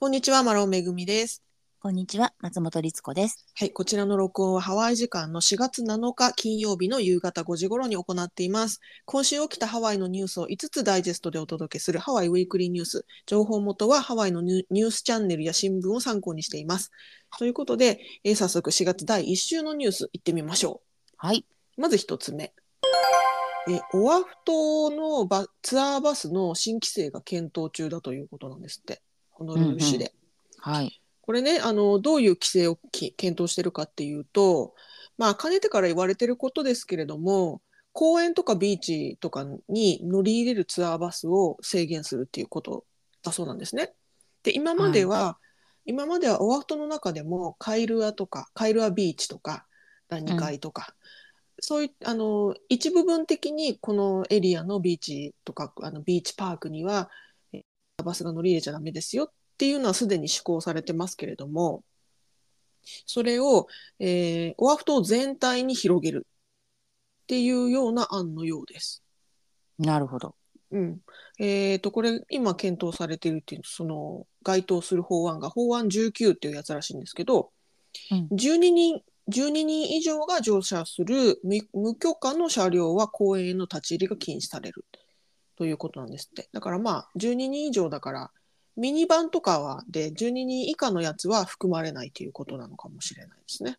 こんにちは、マロンめぐみです。こんにちは、松本律子です。はい、こちらの録音はハワイ時間の4月7日金曜日の夕方5時頃に行っています。今週起きたハワイのニュースを5つダイジェストでお届けするハワイウィークリーニュース。情報元はハワイのニュニュースチャンネルや新聞を参考にしています。ということで、えー早速4月第1週のニュース行ってみましょはい。う。まず1つ目。えーオアフ島のバツアーバスの新規制が検討中だということなんですって。ホノルル市で。はい。これね、あの、どういう規制をき検討してるかっていうと、まあ、かねてから言われてることですけれども、公園とかビーチとかに乗り入れるツアーバスを制限するっていうことだそうなんですね。で、今までは、今まではオアフ島の中でも、カイルアとか、カイルアビーチとか、ラニカイとか、そういう、あの、一部分的にこのエリアのビーチとか、あの、ビーチパークには、えバスが乗り入れちゃダメですよっていうのはすでに施行されてますけれども、それを、えーオアフ島全体に広げるっていうような案のようです。なるほど。うん。えっと、これ、今検討されているっていう、その、該当する法案が、法案19っていうやつらしいんですけど、うん12人、12人以上が乗車する無無許可の車両は公園への立ち入りが禁止されるということなんですって。だからまあ、12人以上だから、ミニバンとかはで12人以下のやつは含まれないということなのかもしれないですね。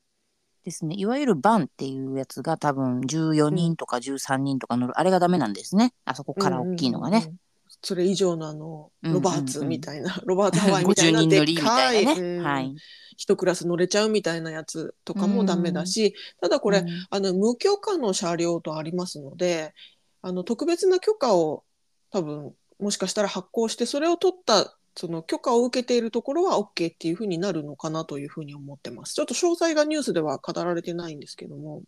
ですね。いわゆるバンっていうやつが多分14人とか13人とか乗る、あれがダメなんですね。あそこから大きいのがね。うんうんうん。それ以上のあの、うんうんうんロバーツみたいな、ロバーツハワイみたい50なでっかい、ね。うんはい。一クラス乗れちゃうみたいなやつとかもダメだし、ただこれ、うんあの無許可の車両とありますのであの特別な許可を多分もしかしたら発行してそれを取ったその許可を受けているところは OK っていうふうになるのかなというふうに思ってます。ちょっと詳細がニュースでは語られてないんですけども。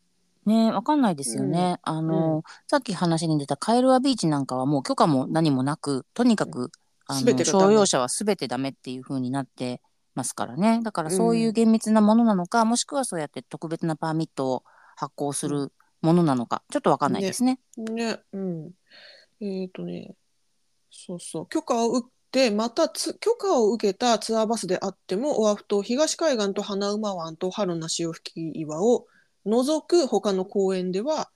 ねわかんないですよね。あの、さっき話に出たカエルアビーチなんかはもう許可も何もなく、とにかく、あの、商用車は全てダメっていう風になってますからね。だからそういう厳密なものなのか、もしくはそうやって特別なパーミットを発行するものなのか、ちょっとわかんないですね。ね、うん。えっ、とね、そうそう、許可を受って、またつ許可を受けたツアーバスであっても、オアフ島東海岸と花馬湾と春名潮吹岩を除く他の公園では、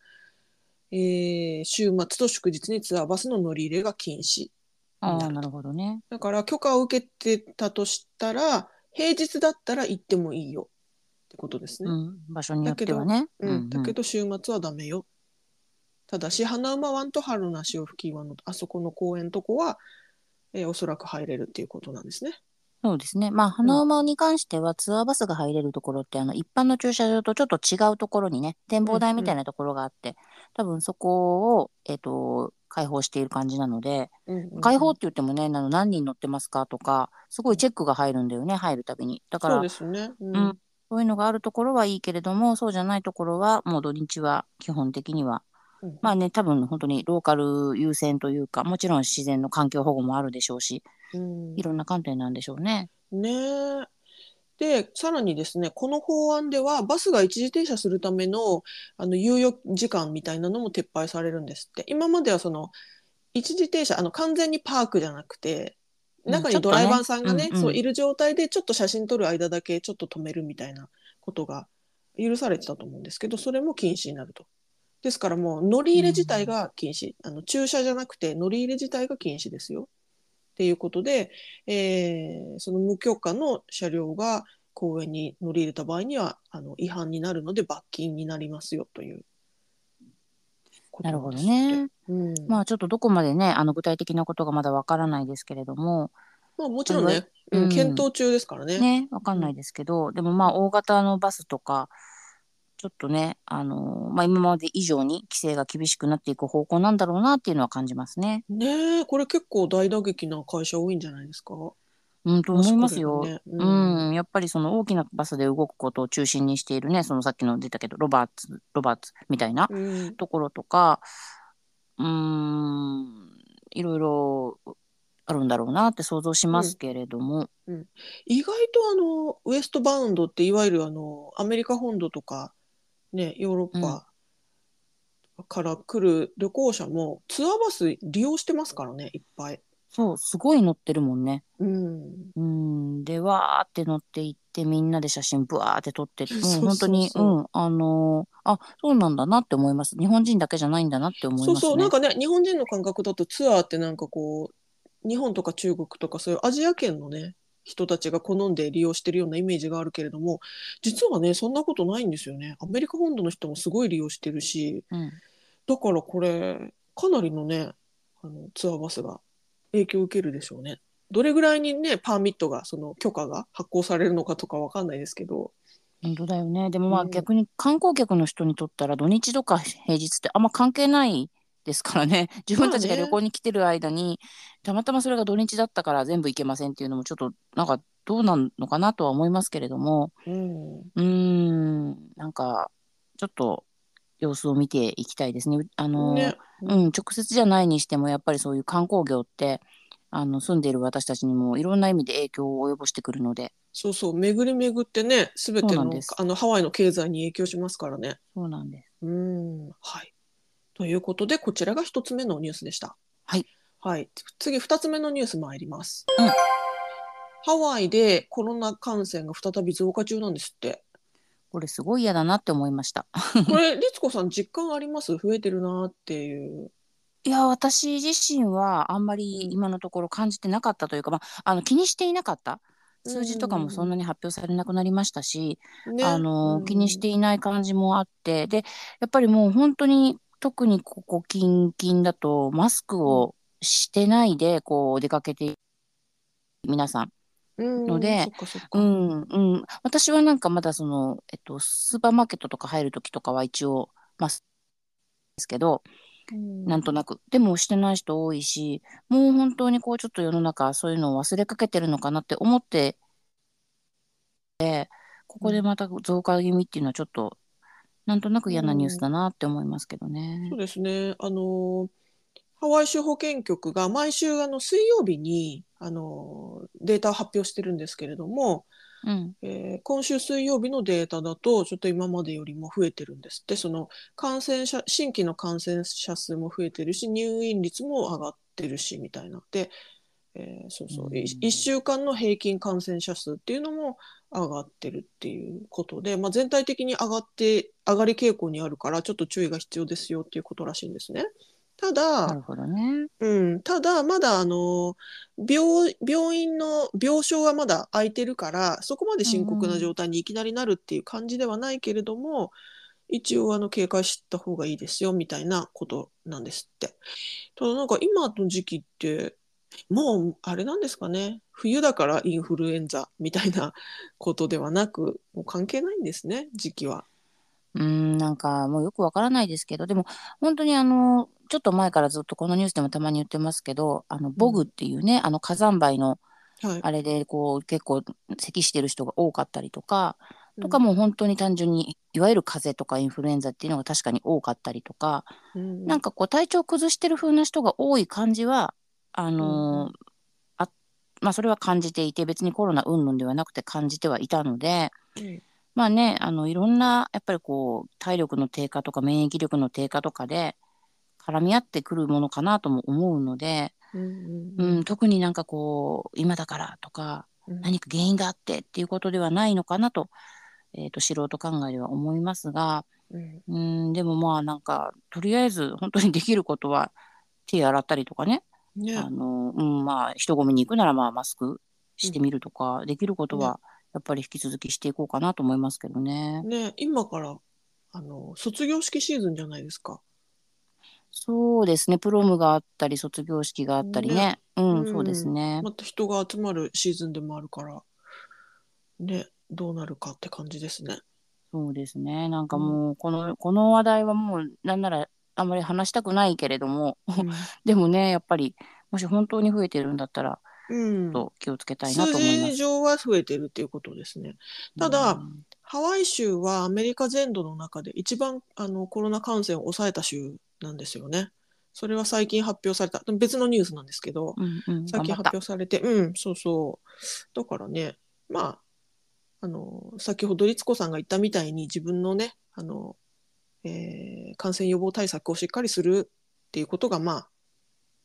えー週末と祝日にツアーバスの乗り入れが禁止。ああ、なるほどね。だから許可を受けてたとしたら、平日だったら行ってもいいよってことですね。うん、場所によってはね。うん、だけど、ど週末はダメよ。ただし、花馬湾と春名潮吹岩のあそこの公園とこは、えーおそらく入れるっていうことなんですね。そうですね。まあ、花馬に関しては、ツアーバスが入れるところって、あの、一般の駐車場とちょっと違うところにね、展望台みたいなところがあって、多分そこを、えっ、と、開放している感じなので、うんうんうん開放って言ってもね、あの何人乗ってますかとか、すごいチェックが入るんだよね、入るたびに。だから、そうですね。うんうんそういうのがあるところはいいけれども、そうじゃないところは、もう土日は基本的には、うんまあね、多分本当にローカル優先というか、もちろん自然の環境保護もあるでしょうし、うんいろんな観点なんでしょうね。ねえ。で、さらにですね、この法案では、バスが一時停車するためのあの猶予時間みたいなのも撤廃されるんですって。今まではその、一時停車、あの完全にパークじゃなくて、うん中にドライバーさんがね、ねうんうんそういる状態でちょっと写真撮る間だけちょっと止めるみたいなことが許されてたと思うんですけど、それも禁止になると。ですからもう乗り入れ自体が禁止、あの駐車じゃなくて乗り入れ自体が禁止ですよ。っていうことで、えーその無許可の車両が公園に乗り入れた場合にはあの違反になるので罰金になりますよというなるほど。ね。うんまあちょっとどこまでね、あの具体的なことがまだわからないですけれども、まあ、もちろんね、うんうん検討中ですからね。ね、わかんないですけど、でもまあ大型のバスとか、ちょっとね、あのまあ今まで以上に規制が厳しくなっていく方向なんだろうなっていうのは感じますね。ねえ、これ結構大打撃な会社多いんじゃないですか？うん、と思いますよ。もしこれがうねん、やっぱりその大きなバスで動くことを中心にしているね、そのさっきの出たけど、ロバーツ、ロバーツみたいなうんところとか、うーん、いろいろあるんだろうなって想像しますけれども、意外とあのウエストバウンドっていわゆるあのアメリカ本土とか、ね、ヨーロッパから来る旅行者もツアーバス利用してますからねいっぱい。そう、すごい乗ってるもんね。うん。うん、んでわーって乗っていってみんなで写真ブワーって撮ってもうそうそうそう。本当にうんあのーあそうなんだなって思います。日本人だけじゃないんだなって思いますね。そうそうなんかね日本人の感覚だとツアーってなんかこう日本とか中国とかそういうアジア圏のね人たちが好んで利用してるようなイメージがあるけれども実はねそんなことないんですよね。アメリカ本土の人もすごい利用してるしうん。だからこれかなりのねあのツアーバスが影響を受けるでしょうね。どれぐらいにねパーミットがその許可が発行されるのかとかわかんないですけど。本当だよね。でもまあうん。逆に観光客の人にとったら土日とか平日ってあんま関係ないですからね。自分たちが旅行に来てる間に、たまたまそれが土日だったから全部行けませんっていうのもちょっとなんかどうなのかなとは思いますけれども。うん。なんかちょっと様子を見ていきたいですね。あのね。うん、直接じゃないにしてもやっぱりそういう観光業ってあの住んでいる私たちにもいろんな意味で影響を及ぼしてくるので。そうそう。巡り巡ってね全てのあのハワイの経済に影響しますからね。そうなんです。うん。はいということでこちらが一つ目のニュースでした。はい、はい、次二つ目のニュース参ります。うんハワイでコロナ感染が再び増加中なんですって。これすごい嫌だなって思いました。これ律子さん実感あります？増えてるなっていう。いや私自身はあんまり今のところ感じてなかったというか、まあ、あの気にしていなかった数字とかもそんなに発表されなくなりましたし、ねあのうん気にしていない感じもあってでやっぱりもう本当に特にここ近々だとマスクをしてないでこう出かけて皆さん。うんのでうんうん、私はなんかまだその、えっと、スーパーマーケットとか入る時とかは一応マスクですけど、うん。なんとなく。でもしてない人多いしもう本当にこうちょっと世の中そういうのを忘れかけてるのかなって思ってここでまた増加気味っていうのはちょっとなんとなく嫌なニュースだなって思いますけどねそう。ですね。あのハワイ州保健局が毎週あの水曜日にあのデータを発表してるんですけれども、うんえー今週水曜日のデータだとちょっと今までよりも増えてるんですってその感染者新規の感染者数も増えてるし入院率も上がってるしみたいなで、えーそうそう、うんい1週間の平均感染者数っていうのも上がってるっていうことで、まあ、全体的に上がって上がり傾向にあるからちょっと注意が必要ですよっていうことらしいんですね。ただ、なるほどね。うん、ただまだあの病病院の病床はまだ空いてるからそこまで深刻な状態にいきなりなるっていう感じではないけれども、一応あの警戒した方がいいですよみたいなことなんですって。ただなんか今の時期ってもうあれなんですかね。冬だからインフルエンザみたいな ことではなくもう関係ないんですね時期は。うーん、なんかもうよくわからないですけど、でも本当にあの、ちょっと前からずっとこのニュースでもたまに言ってますけど、あの、ボグっていうね、あの火山灰のはい、あれでこう結構咳してる人が多かったりとか、とかも、もう本当に単純にいわゆる風邪とかインフルエンザっていうのが確かに多かったりとか、うん。なんかこう体調崩してる風な人が多い感じは、あのーあまあそれは感じていて、別にコロナ云々ではなくて感じてはいたので、うん。まあね、あのいろんなやっぱりこう体力の低下とか免疫力の低下とかで絡み合ってくるものかなとも思うので、うんううん。ん、特になんかこう今だからとかうん。何か原因があってっていうことではないのかなと,、えー、と素人考えでは思いますが、うん。うん、でもまあなんかとりあえず本当にできることは手洗ったりとかね、ねあのうん、まあ人混みに行くならまあマスクしてみるとか、できることはやっぱり引き続きしていこうかなと思いますけどね。ね今からあの卒業式シーズンじゃないですか。そうですね、プロムがあったり、卒業式があったりね。ねうん、うんそうですね。また人が集まるシーズンでもあるからねどうなるかって感じですね。そうですね。なんかもう、この、この話題はもう、なんなら、あんまり話したくないけれども、でもね、やっぱり、もし本当に増えてるんだったら、うん、と気をつけたいな数と思います。字上は増えてるっていうことですね。ただうんハワイ州はアメリカ全土の中で一番あのコロナ感染を抑えた州なんですよね。それは最近発表された別のニュースなんですけど、うんうん、最近発。表されて、うん、そうそう。だからね、まあ、あの、先ほど律子さんが言ったみたいに自分のね、あの、えー感染予防対策をしっかりするっていうことが、まあ、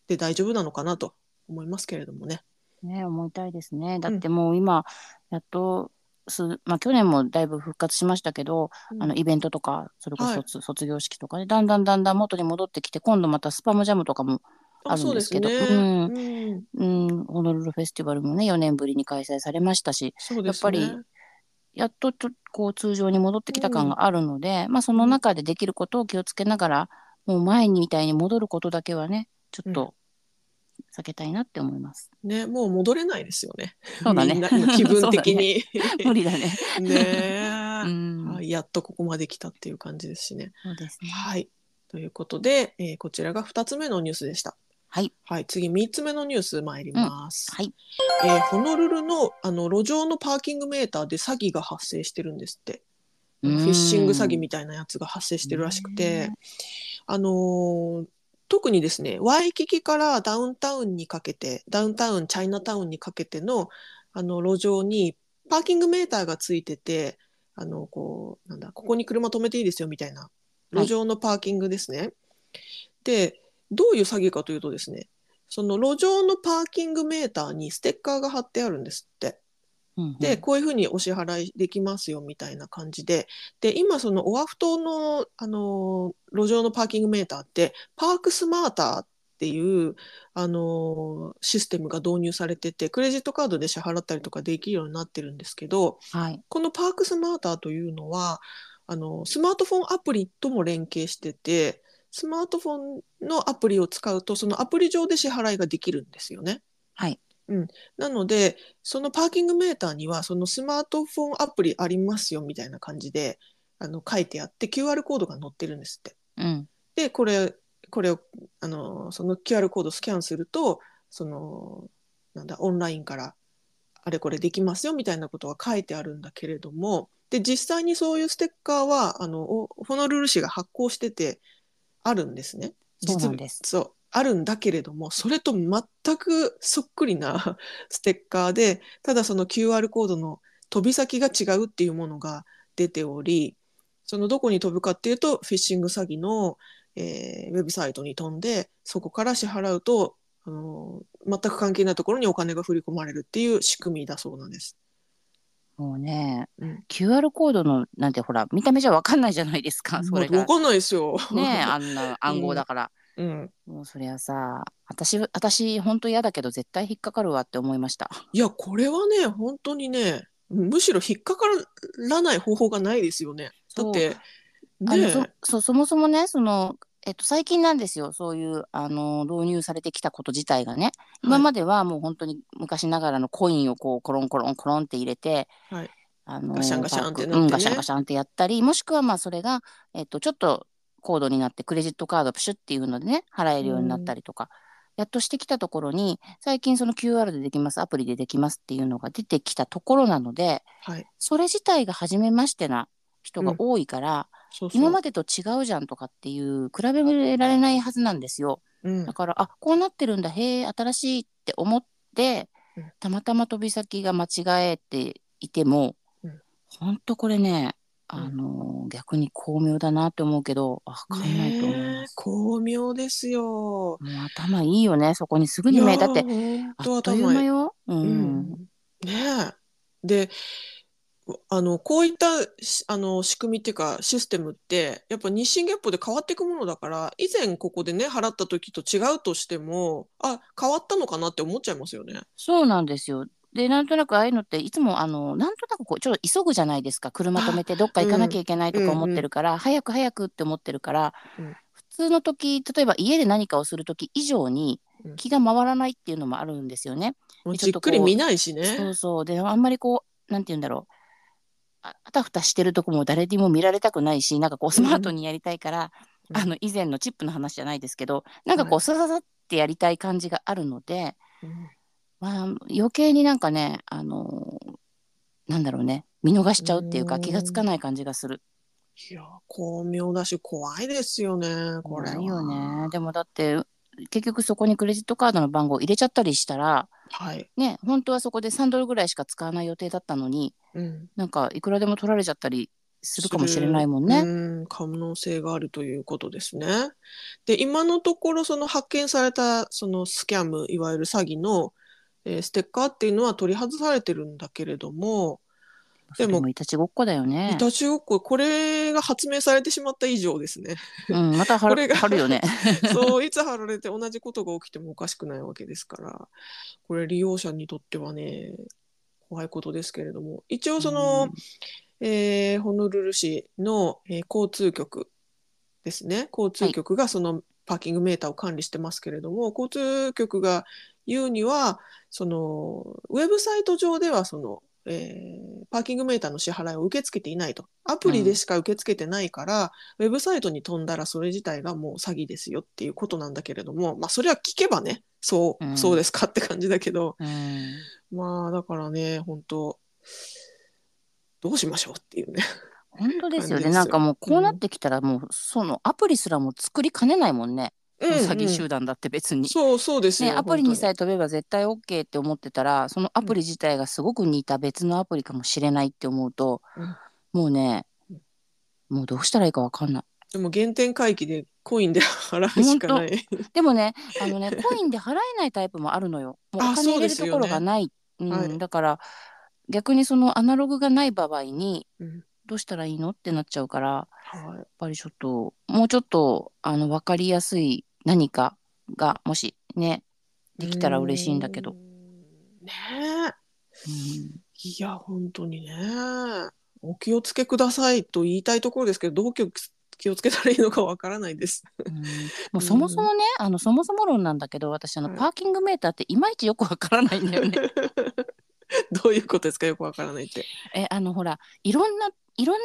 で大丈夫なのかなと思いますけれどもね。ね思いたいですね。だってもう今、やっとす、まあ、去年もだいぶ復活しましたけど、あのイベントとかそれこそ卒,、卒業式とかでだんだんだんだん元に戻ってきて今度またスパムジャムとかもあるんですけど、ね、うん。うん。ホノルルフェスティバルもね4年ぶりに開催されましたし、ね、やっぱりやっとちょこう通常に戻ってきた感があるので、うん、まあ、その中でできることを気をつけながらもう前みたいに戻ることだけはねちょっと避けたいなって思います。ね、もう戻れないですよね。そうだね。気分的に。ね、無理だね。ね、うん、やっとここまで来たっていう感じですしね。そうですね。はい。ということで、えー、こちらが2つ目のニュースでした。はい。はい、次3つ目のニュース参ります。うん、はい。えー、ホノルルのあの路上のパーキングメーターで詐欺が発生してるんですって。フィッシング詐欺みたいなやつが発生してるらしくて、あのー、特にですねワイキキからダウンタウンにかけてダウンタウンチャイナタウンにかけてのあの路上にパーキングメーターがついててあのこうなんだここに車止めていいですよみたいな路上のパーキングですね。はい、でどういう詐欺かというとですねその路上のパーキングメーターにステッカーが貼ってあるんですって。でこういうふうにお支払いできますよみたいな感じで。で今そのオアフ島のあの路上のパーキングメーターってパークスマーターっていうあのシステムが導入されててクレジットカードで支払ったりとかできるようになってるんですけど、はい、このパークスマーターというのはあのスマートフォンアプリとも連携しててスマートフォンのアプリを使うとそのアプリ上で支払いができるんですよね。はいうん、なのでそのパーキングメーターにはそのスマートフォンアプリありますよみたいな感じであの書いてあって QR コードが載ってるんですって。うん、でこれこれをあのその QR コードスキャンするとそのなんだオンラインからあれこれできますよみたいなことが書いてあるんだけれどもで実際にそういうステッカーはあのホノルル市が発行しててあるんですね。そうなんですそうあるんだけれどもそれと全くそっくりな ステッカーでただその QR コードの飛び先が違うっていうものが出ておりそのどこに飛ぶかっていうとフィッシング詐欺の、えー、ウェブサイトに飛んでそこから支払うとあの全く関係ないところにお金が振り込まれるっていう仕組みだそうなんです。もうね、うん、QR コードのなんてほら見た目じゃ分かんないじゃないですか。それが。分かんないですよ。ね あんな暗号だから。うん、もうそりゃさ私私本当嫌だけど絶対引っかかるわって思いました。いやこれはね本当にねむしろ引っかからない方法がないですよね。だって、ね、そそそもそもねそのえっと、最近なんですよそういうあの導入されてきたこと自体がね、今まではもう本当に昔ながらのコインをこうコロンコロンコロンって入れて、はい、あのガシャンガシャンってなって、ね、うん、ガシャンガシャンってやったりもしくはまあそれが、えっと、ちょっとコードになってクレジットカードプシュっていうのでね払えるようになったりとか、やっとしてきたところに最近その QR でできますアプリでできますっていうのが出てきたところなので、はい、それ自体が初めましてな人が多いから、そうそう。今までと違うじゃんとかっていう比べられないはずなんですよ。うん。だからあこうなってるんだ。へえ新しいって思ってうん。たまたま飛び先が間違えていても、うん。ほんとこれねあの逆に巧妙だなって思うけどわかんないと思います。巧妙ですよ。もう頭いいよねそこにすぐに目。だってあっという間よ。ううんん、ねえ。であのこういったしあの仕組みっていうかシステムってやっぱ日進月歩で変わっていくものだから以前ここでね払った時と違うとしてもあ変わったのかなって思っちゃいますよね。そうなんですよ。でなんとなくああいうのっていつもあのなんとなくこうちょっと急ぐじゃないですか車止めてどっか行かなきゃいけないとか思ってるから、早く早くって思ってるから、うん普通の時例えば家で何かをする時以上にうん気が回らないっていうのもあるんですよね。もうちょっとこうじっくり見ないしね。そうそうであんまりこうなんて言うんだろうああたふたしてるとこも誰にも見られたくないしなんかこうスマートにやりたいから、うん。あの以前のチップの話じゃないですけどなんかこはうさささってやりたい感じがあるので、うん。まあ、余計になんかねあのなんだろうね見逃しちゃうっていうかうん。気がつかない感じがする。いや巧妙だし怖いですよねこれは。よね。でもだって結局そこにクレジットカードの番号入れちゃったりしたらはい。ね本当はそこで3ドルぐらいしか使わない予定だったのにうんなんかいくらでも取られちゃったりするかもしれないもんね。うん可能性があるということですね。で今のところその発見されたそのスキャムいわゆる詐欺のえーステッカーっていうのは取り外されてるんだけれどもでもいたちごっこだよねい。たちごっここれが発明されてしまった以上ですねうん、また貼これがる貼るよね。そういつ貼られて同じことが起きてもおかしくないわけですからこれ利用者にとってはね怖いことですけれども一応その、えーホノルル市の、えー交通局ですね交通局がそのパーキングメーターを管理してますけれども、交通局が言うにはそのウェブサイト上ではその、えーパーキングメーターの支払いを受け付けていないと。アプリでしか受け付けてないから、ウェブサイトに飛んだらそれ自体がもう詐欺ですよっていうことなんだけれどもまあそれは聞けばねそう、うん。そうですかって感じだけど。うん。まあだからね本当どうしましょうっていうね。本当ですよね。なんかもうこうなってきたらもうそのアプリすらも作りかねないもんね。うんうん。詐欺集団だって別に。そうそうですよ、ね、アプリにさええ飛べば絶対 OK って思ってたらそのアプリ自体がすごく似た別のアプリかもしれないって思うと、うん。もうねもうどうしたらいいかわかんない。でも原点回帰でコインで払うしかない。でもねあのね コインで払えないタイプもあるのよ。もうおあ金入れるところがない。うん。はい。だから逆にそのアナログがない場合にうん。どうしたらいいの？ってなっちゃうからやはい。っぱりちょっともうちょっとあの分かりやすい何かがもしねできたら嬉しいんだけど。ねえ。うん。いや本当にね。お気をつけくださいと言いたいところですけどどう気を気をつけたらいいのかわからないです。うん。もうそもそもね、あのそもそも論なんだけど私あのはい。パーキングメーターっていまいちよくわからないんだよね。どういうことですか？よくわからないって。えあのほらいろんないろんな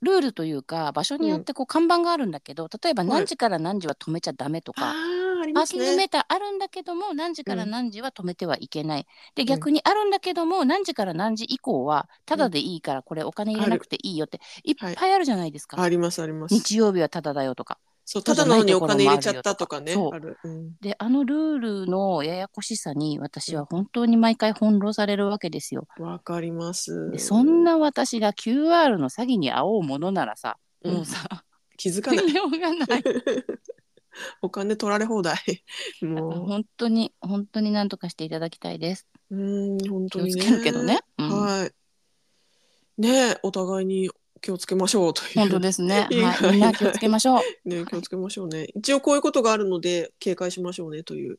ルールというか場所によってこう看板があるんだけど、例えばはい何時から何時は止めちゃダメとか、ああありますパーキングメね。ーターあるんだけども何時からうん何時は止めてはいけない。でん逆にあるんだけども何時から何時以降はタダでいいからこれお金入れなくていいよっていっぱいあるじゃないですか。ありますあります。日曜日はタダだよとか。そうただのにお金入れちゃったとかね。そうであのルールのややこしさに私は本当に毎回翻弄されるわけですよ。わかります。でそんな私が QR の詐欺に遭おうものならさ、うんもうさ気づかないない。お金取られ放題。も本当に本当になんとかしていただきたいです。う。うん本当にね。気をつけるけどね。うんはい。ねえお互いに気をつけましょうという。本当ですね。いいはい、みんな気をつけましょう。ね気をつけましょうね。一応こういうことがあるので警戒しましょうねという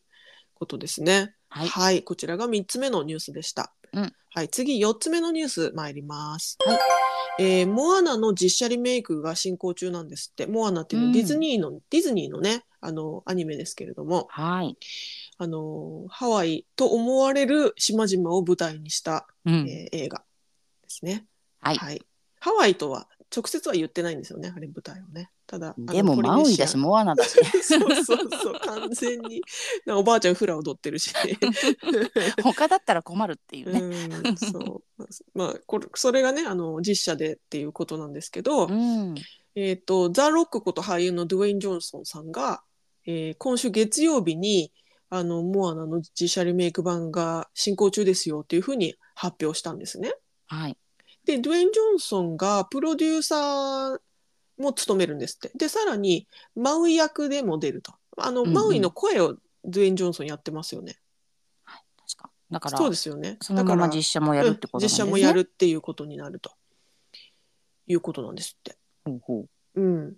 ことですね。はいこちらが三つ目のニュースでした。うんはい、次四つ目のニュース参ります。はいえーモアナの実写リメイクが進行中なんですって。モアナっていうディズニーの、ディズニーのねあのアニメですけれども、はい。あのハワイと思われる島々を舞台にした、うん。えー映画ですね。はい。ハワイとは直接は言ってないんですよね、あれ舞台をね。ただ、でもマウイだしモアナだし そうそうそう、完全に。おばあちゃんフラ踊ってるし。他だったら困るっていうね。うん、そう。まあ、これ、それがね、あの、実写でっていうことなんですけど、うん。えっ、と、ザ・ロックこと俳優のドゥエイン・ジョンソンさんが、えー今週月曜日に、あの、モアナの実写リメイク版が進行中ですよっていうふうに発表したんですね。はい。で、ドゥエイン・ジョンソンがプロデューサーも務めるんですって。で、さらに、マウイ役でも出ると。あの、うんうんマウイの声をドゥエイン・ジョンソンやってますよね。確か。だから、そうですよね。そのまま実写もやるってことね。うん実写もやるっていうことになるということなんですって。ほうほう。うん、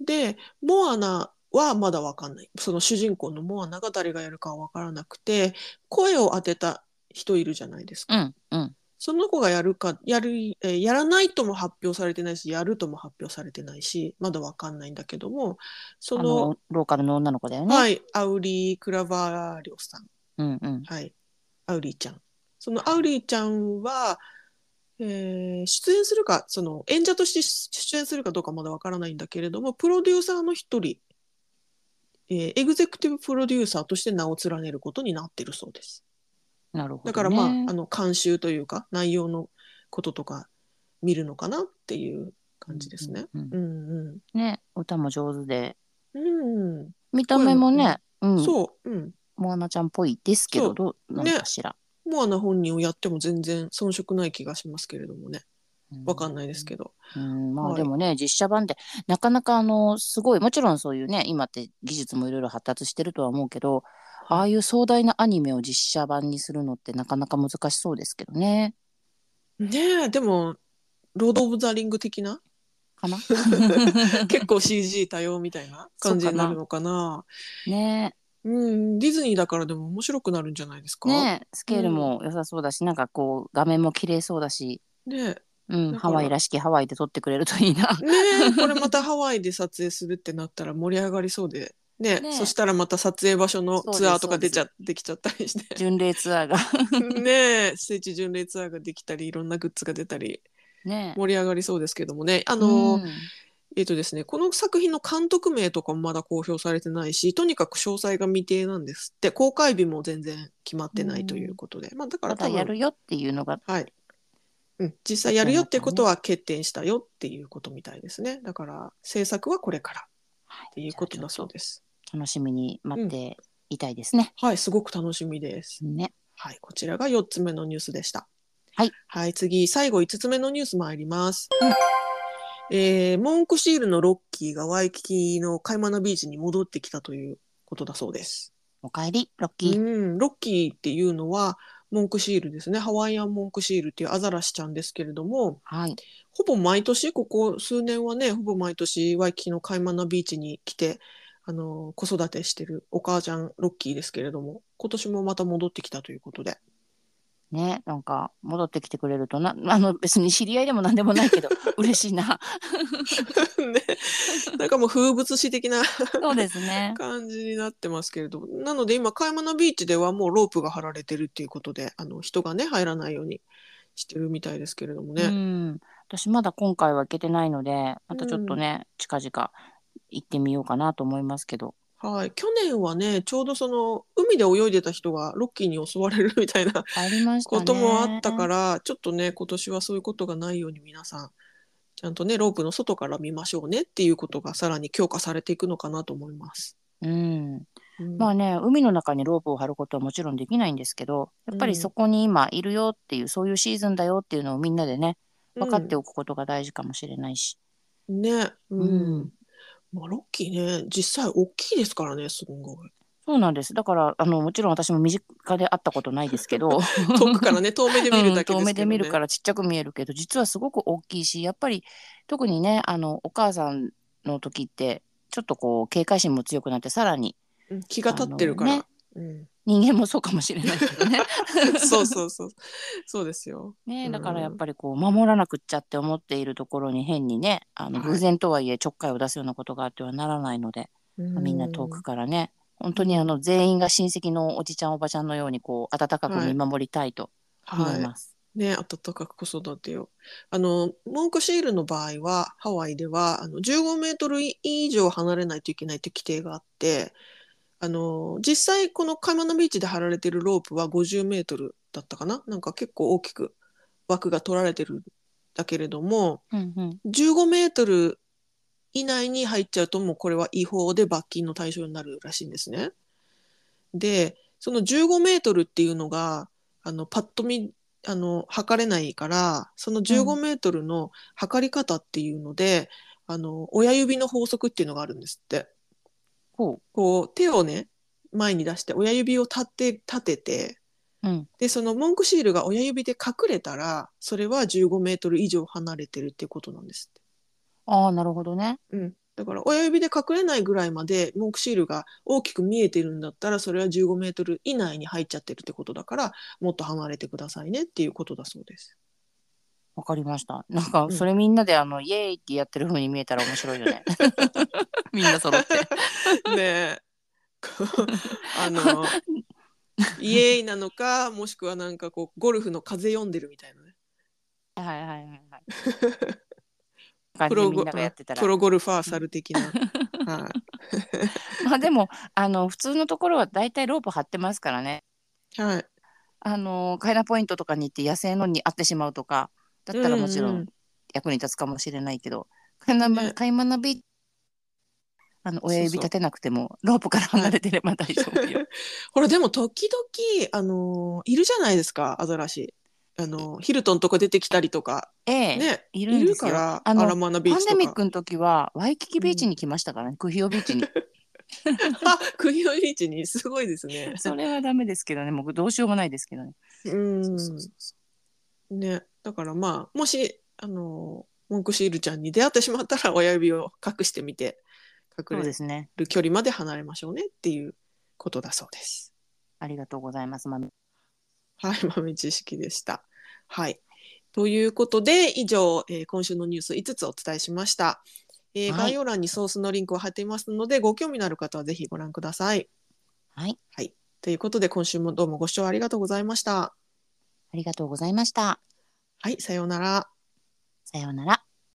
でモアナはまだわかんないその主人公のモアナが誰がやるかはわからなくて声を当てた人いるじゃないですか。うん。うん。その子がやるかやる、えーやらないとも発表されてないしやるとも発表されてないしまだわかんないんだけどもそあのの、ローカルの女の子だよね。はいアウリー・クラバーリョさんうんうん。はい、アウリーちゃん。そのアウリーちゃんは、えー出演するか、その演者として出演するかどうかまだわからないんだけれども、プロデューサーの一人、えーエグゼクティブプロデューサーとして名を連ねることになっているそうです。なるほど、ね。だからまあ、あの監修というか、内容のこととか見るのかなっていう感じですね。うんうんね、歌も上手で、うん。うん。見た目もね、うん、そう。うん。モアナちゃんっぽいですけど、どうなのかしら。モアナ本人をやっても全然遜色ない気がしますけれどもね。わかんないですけど。うん、まはいあでもね、実写版でなかなかあのすごいもちろんそういうね今って技術もいろいろ発達してるとは思うけど、ああいう壮大なアニメを実写版にするのってなかなか難しそうですけどね。ねえでもロード・オブ・ザ・リング的な？かな？結構 CG 多様みたいな感じになるのかな。ねうん、ディズニーだからでも面白くなるんじゃないですか？ねスケールも良さそうだし、なんかこう画面も綺麗そうだし、ねうん、ハワイらしきハワイで撮ってくれるといいな。ねえこれまた ハワイで撮影するってなったら盛り上がりそうで。ねね。そしたらまた撮影場所のツアーとか出ちゃできちゃったりして。巡礼ツアーが。ねえ聖地巡礼ツアーができたりいろんなグッズが出たり。ね。盛り上がりそうですけどもね。ああの、えっとですね、この作品の監督名とかもまだ公表されてないしとにかく詳細が未定なんですって。公開日も全然決まってないということで、まあ、だから多分やるよっていうのがはい。うん、実際やるよっていうことは決定したよっていうことみたいですね。だから制作はこれからっていうことだそうです楽しみに待っていたいですね。はいすごく楽しみですね。はいこちらが4つ目のニュースでしたはい、はい、次最後5つ目のニュース参ります、えーモンクシールのロッキーがワイキキのカイマナビーチに戻ってきたということだそうですおかえりロッキー。うん、ロッキーっていうのはモンクシールですねハワイアンモンクシールっていうアザラシちゃんですけれどもはい。ほぼ毎年ここ数年はねほぼ毎年ワイキキのカイマナビーチに来てあの子育てしてるお母ちゃんロッキーですけれども今年もまた戻ってきたということでね、なんか戻ってきてくれるとな、あの別に知り合いでもなんでもないけど 嬉しいな。ねなんかもう風物詩的なそうですね。感じになってますけれどなので今カイマナビーチではもうロープが張られてるっていうことであの人がね入らないようにしてるみたいですけれどもね。うん。私まだ今回は行けてないので、またちょっとね、近々行ってみようかなと思いますけど。はい、去年はねちょうどその海で泳いでた人がロッキーに襲われるみたいな。こともあったから、ちょっとね今年はそういうことがないように皆さんちゃんとねロープの外から見ましょうねっていうことがさらに強化されていくのかなと思います。うん。うんまあね、海の中にロープを張ることはもちろんできないんですけど、やっぱりそこに今いるよっていう、そういうシーズンだよっていうのをみんなでね、分かっておくことが大事かもしれないし。ね、うんうんまあ、ロッキーね実際大きいですからねすごい。そうなんです。だから、あの、もちろん私も身近で会ったことないですけど、遠くからね 遠目で見るだけですけど、ね。うん遠目で見るからちっちゃく見えるけど、実はすごく大きいし、やっぱり特にね、あの、お母さんの時って、ちょっとこう、警戒心も強くなって、さらにうん気が立ってるから、ね。うん、人間もそうかもしれないけどね。そうそうそうそうですよ。ね、うんだからやっぱりこう守らなくっちゃって思っているところに変にねあのはい偶然とはいえちょっかいを出すようなことがあってはならないので、みんな遠くからね本当にあの全員が親戚のおじちゃんおばちゃんのようにこう温かく見守りたいと思います。ね、温かく子育てを。あの、モンクシールの場合は、ハワイでは、あの、15メートル以上離れないといけないという規定があって、あの、実際このカイマナビーチで張られてるロープは50メートルだったかな？なんか結構大きく枠が取られてるんだけれども、うんうん15メートル以内に入っちゃうともうこれは違法で罰金の対象になるらしいんですね。でその15メートルっていうのがあのパッと見あの測れないからその15メートルの測り方っていうので、あの親指の法則っていうのがあるんですって。ほこう手をね前に出して親指を立て立ててううんでその文句シールが親指で隠れたらそれは15メートル以上離れてるっていうことなんですって。ああなるほどね。うん、だから親指で隠れないぐらいまでモンクシールが大きく見えてるんだったらそれは15メートル以内に入っちゃってるってことだからもっと離れてくださいねっていうことだそうです。わかりました。なんかうんそれみんなであの、イエーイってやってる風に見えたら面白いよね。みんな揃って。ねえあの イエーイなのかもしくはなんかこうゴルフの風読んでるみたいなねはいはいはいはい。感プロゴプ。ロゴルファーサル的な。はいまあでもあの普通のところは大体ロープ張ってますからね。はいあのカイナポイントとかに行って野生のに会ってしまうとかだったらもちろうんうんん役に立つかもしれないけど、カイマねカイマナビあの親指立てなくてもロープから離れてれば大丈夫よ。ほらでも時々あのいるじゃないですかアザラシ。あのヒルトンとか出てきたりとかええねいるんですよからあのアラマナビーパン。デミックの時はワイキキビーチに来ましたからね、クヒオビーチに。あ国のビーチにすごいですね。それはダメですけどねもうどうしようもないですけどね。うんねだからまあもしあのモンクシールちゃんに出会ってしまったら親指を隠してみて隠れ。る距離まで離れましょうねっていうことだそうです。ありがとうございます。まあはい、豆知識でした。はい。ということで、以上、えー今週のニュース5つお伝えしました。えーはい概要欄にソースのリンクを貼っていますので、ご興味のある方はぜひご覧ください。はい。ということで、今週もどうもご視聴ありがとうございました。ありがとうございました。はい、さようなら。さようなら。